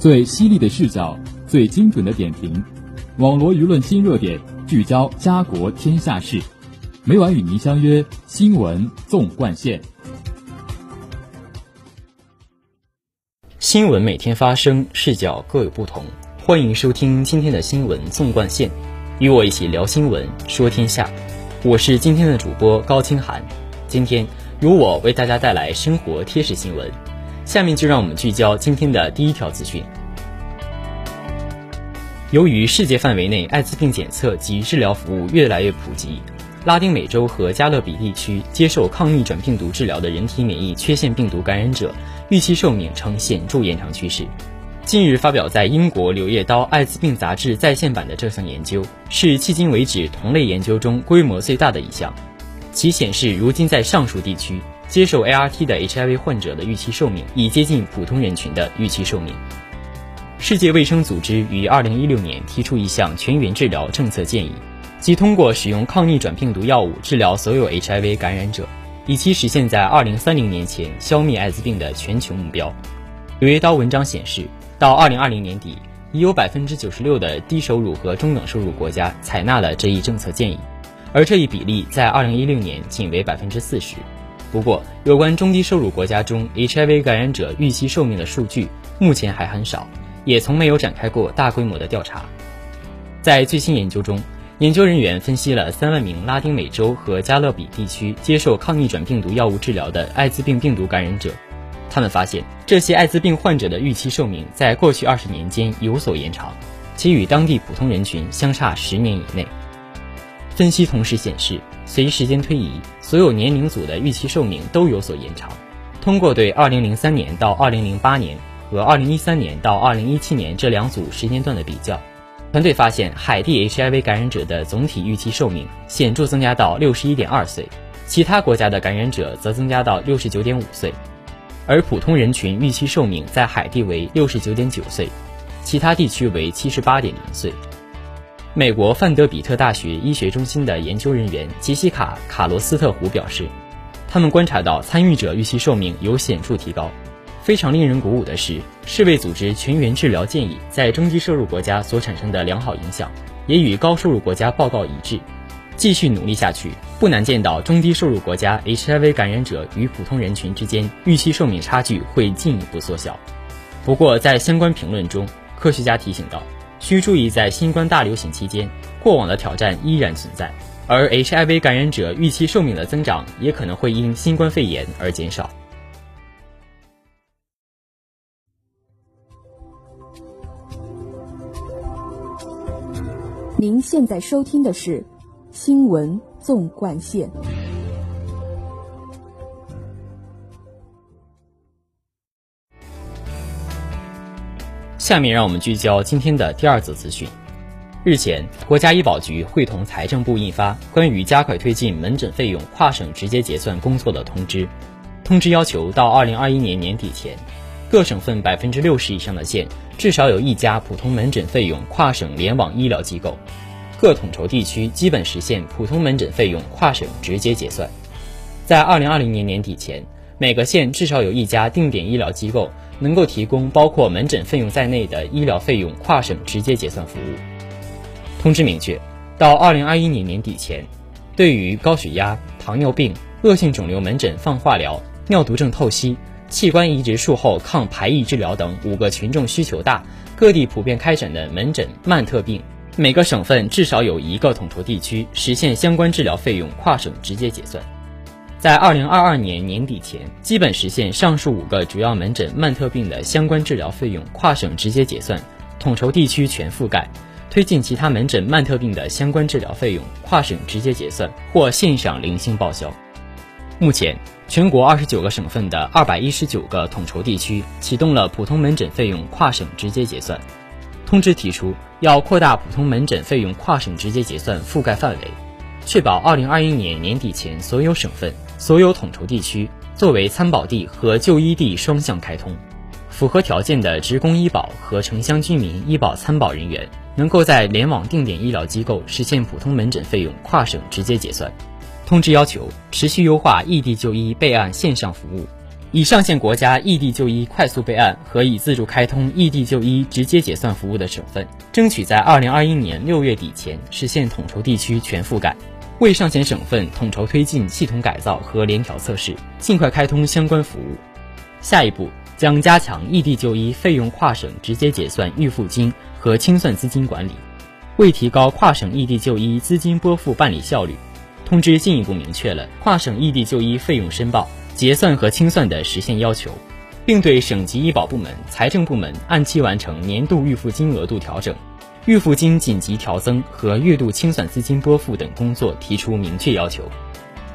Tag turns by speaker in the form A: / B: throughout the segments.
A: 最犀利的视角，最精准的点评，网罗舆论新热点，聚焦家国天下事。每晚与您相约新闻纵贯线。
B: 新闻每天发生，视角各有不同。欢迎收听今天的新闻纵贯线，与我一起聊新闻，说天下。我是今天的主播高清寒。今天由我为大家带来生活贴士新闻。下面就让我们聚焦今天的第一条资讯。由于世界范围内艾滋病检测及治疗服务越来越普及，拉丁美洲和加勒比地区接受抗逆转病毒治疗的人体免疫缺陷病毒感染者预期寿命呈显著延长趋势。近日发表在英国《柳叶刀艾滋病杂志》在线版的这项研究，是迄今为止同类研究中规模最大的一项。其显示，如今在上述地区。接受 ART 的 HIV 患者的预期寿命已接近普通人群的预期寿命。世界卫生组织于2016年提出一项全员治疗政策建议，即通过使用抗逆转病毒药物治疗所有 HIV 感染者，以期实现在2030年前消灭艾滋病的全球目标。柳叶刀文章显示，到2020年底，已有96%的低收入和中等收入国家采纳了这一政策建议，而这一比例在2016年仅为40%。不过，有关中低收入国家中 HIV 感染者预期寿命的数据目前还很少，也从没有展开过大规模的调查。在最新研究中，研究人员分析了三万名拉丁美洲和加勒比地区接受抗逆转病毒药物治疗的艾滋病病毒感染者，他们发现这些艾滋病患者的预期寿命在过去二十年间有所延长，且与当地普通人群相差十年以内。分析同时显示。随时间推移，所有年龄组的预期寿命都有所延长。通过对2003年到2008年和2013年到2017年这两组时间段的比较，团队发现海地 HIV 感染者的总体预期寿命显著增加到61.2岁，其他国家的感染者则增加到69.5岁，而普通人群预期寿命在海地为69.9岁，其他地区为78.0岁。美国范德比特大学医学中心的研究人员杰西卡·卡罗斯特胡表示，他们观察到参与者预期寿命有显著提高。非常令人鼓舞的是，世卫组织全员治疗建议在中低收入国家所产生的良好影响，也与高收入国家报告一致。继续努力下去，不难见到中低收入国家 HIV 感染者与普通人群之间预期寿命差距会进一步缩小。不过，在相关评论中，科学家提醒道。需注意，在新冠大流行期间，过往的挑战依然存在，而 HIV 感染者预期寿命的增长也可能会因新冠肺炎而减少。
C: 您现在收听的是《新闻纵贯线》。
B: 下面让我们聚焦今天的第二则资讯。日前，国家医保局会同财政部印发关于加快推进门诊费用跨省直接结算工作的通知。通知要求，到二零二一年年底前，各省份百分之六十以上的县至少有一家普通门诊费用跨省联网医疗机构；各统筹地区基本实现普通门诊费用跨省直接结算。在二零二零年年底前，每个县至少有一家定点医疗机构。能够提供包括门诊费用在内的医疗费用跨省直接结算服务。通知明确，到二零二一年年底前，对于高血压、糖尿病、恶性肿瘤门诊放化疗、尿毒症透析、器官移植术后抗排异治疗等五个群众需求大、各地普遍开展的门诊慢特病，每个省份至少有一个统筹地区实现相关治疗费用跨省直接结算。在二零二二年年底前，基本实现上述五个主要门诊慢特病的相关治疗费用跨省直接结算，统筹地区全覆盖；推进其他门诊慢特病的相关治疗费用跨省直接结算或线上零星报销。目前，全国二十九个省份的二百一十九个统筹地区启动了普通门诊费用跨省直接结算。通知提出，要扩大普通门诊费用跨省直接结算覆盖范围，确保二零二一年年底前所有省份。所有统筹地区作为参保地和就医地双向开通，符合条件的职工医保和城乡居民医保参保人员，能够在联网定点医疗机构实现普通门诊费用跨省直接结算。通知要求持续优化异地就医备案线上服务，已上线国家异地就医快速备案和已自主开通异地就医直接结算服务的省份，争取在二零二一年六月底前实现统筹地区全覆盖。为上线省份统筹推进系统改造和联调测试，尽快开通相关服务。下一步将加强异地就医费用跨省直接结算预付金和清算资金管理。为提高跨省异地就医资金拨付办理效率，通知进一步明确了跨省异地就医费用申报。结算和清算的实现要求，并对省级医保部门、财政部门按期完成年度预付金额度调整、预付金紧急调增和月度清算资金拨付等工作提出明确要求。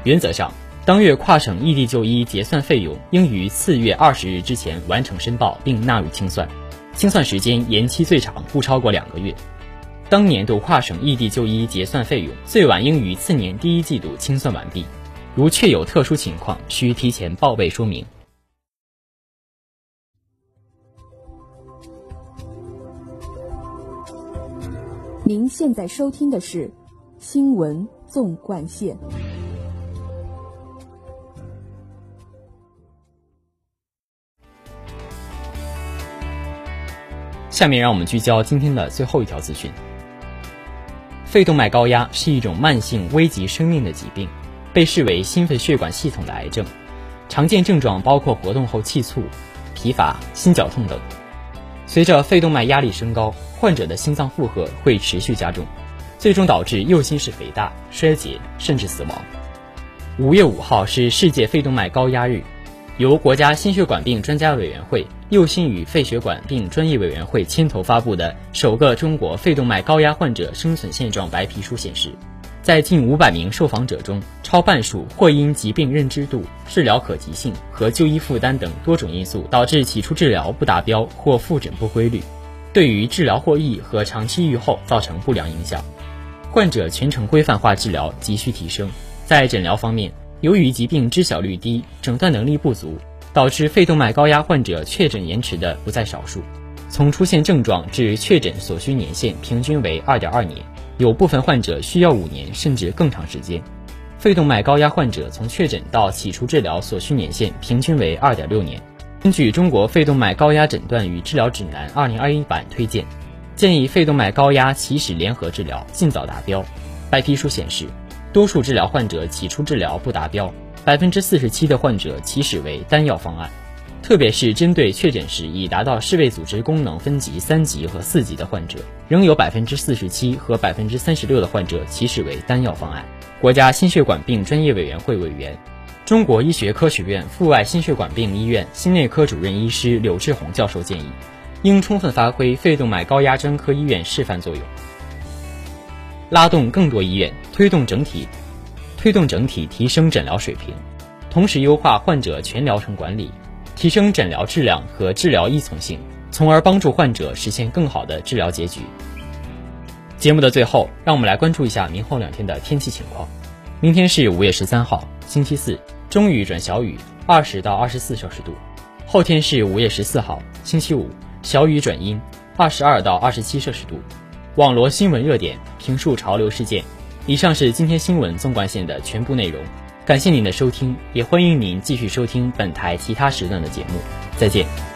B: 原则上，当月跨省异地就医结算费用应于次月二十日之前完成申报并纳入清算，清算时间延期最长不超过两个月。当年度跨省异地就医结算费用最晚应于次年第一季度清算完毕。如确有特殊情况，需提前报备说明。
C: 您现在收听的是《新闻纵贯线》。
B: 下面让我们聚焦今天的最后一条资讯：肺动脉高压是一种慢性危及生命的疾病。被视为心肺血管系统的癌症，常见症状包括活动后气促、疲乏、心绞痛等。随着肺动脉压力升高，患者的心脏负荷会持续加重，最终导致右心室肥大、衰竭，甚至死亡。五月五号是世界肺动脉高压日，由国家心血管病专家委员会、右心与肺血管病专业委员会牵头发布的首个中国肺动脉高压患者生存现状白皮书显示。在近五百名受访者中，超半数或因疾病认知度、治疗可及性和就医负担等多种因素，导致起初治疗不达标或复诊不规律，对于治疗获益和长期预后造成不良影响。患者全程规范化治疗急需提升。在诊疗方面，由于疾病知晓率低、诊断能力不足，导致肺动脉高压患者确诊延迟的不在少数。从出现症状至确诊所需年限平均为二点二年。有部分患者需要五年甚至更长时间。肺动脉高压患者从确诊到起初治疗所需年限平均为二点六年。根据《中国肺动脉高压诊断与治疗指南（二零二一版）》推荐，建议肺动脉高压起始联合治疗尽早达标。白皮书显示，多数治疗患者起初治疗不达标，百分之四十七的患者起始为单药方案。特别是针对确诊时已达到世卫组织功能分级三级和四级的患者，仍有百分之四十七和百分之三十六的患者起始为单药方案。国家心血管病专业委员会委员、中国医学科学院阜外心血管病医院心内科主任医师柳志宏教授建议，应充分发挥肺动脉高压专科医院示范作用，拉动更多医院，推动整体推动整体提升诊疗水平，同时优化患者全疗程管理。提升诊疗质量和治疗依从性，从而帮助患者实现更好的治疗结局。节目的最后，让我们来关注一下明后两天的天气情况。明天是五月十三号，星期四，中雨转小雨，二十到二十四摄氏度。后天是五月十四号，星期五，小雨转阴，二十二到二十七摄氏度。网罗新闻热点，评述潮流事件。以上是今天新闻纵贯线的全部内容。感谢您的收听，也欢迎您继续收听本台其他时段的节目。再见。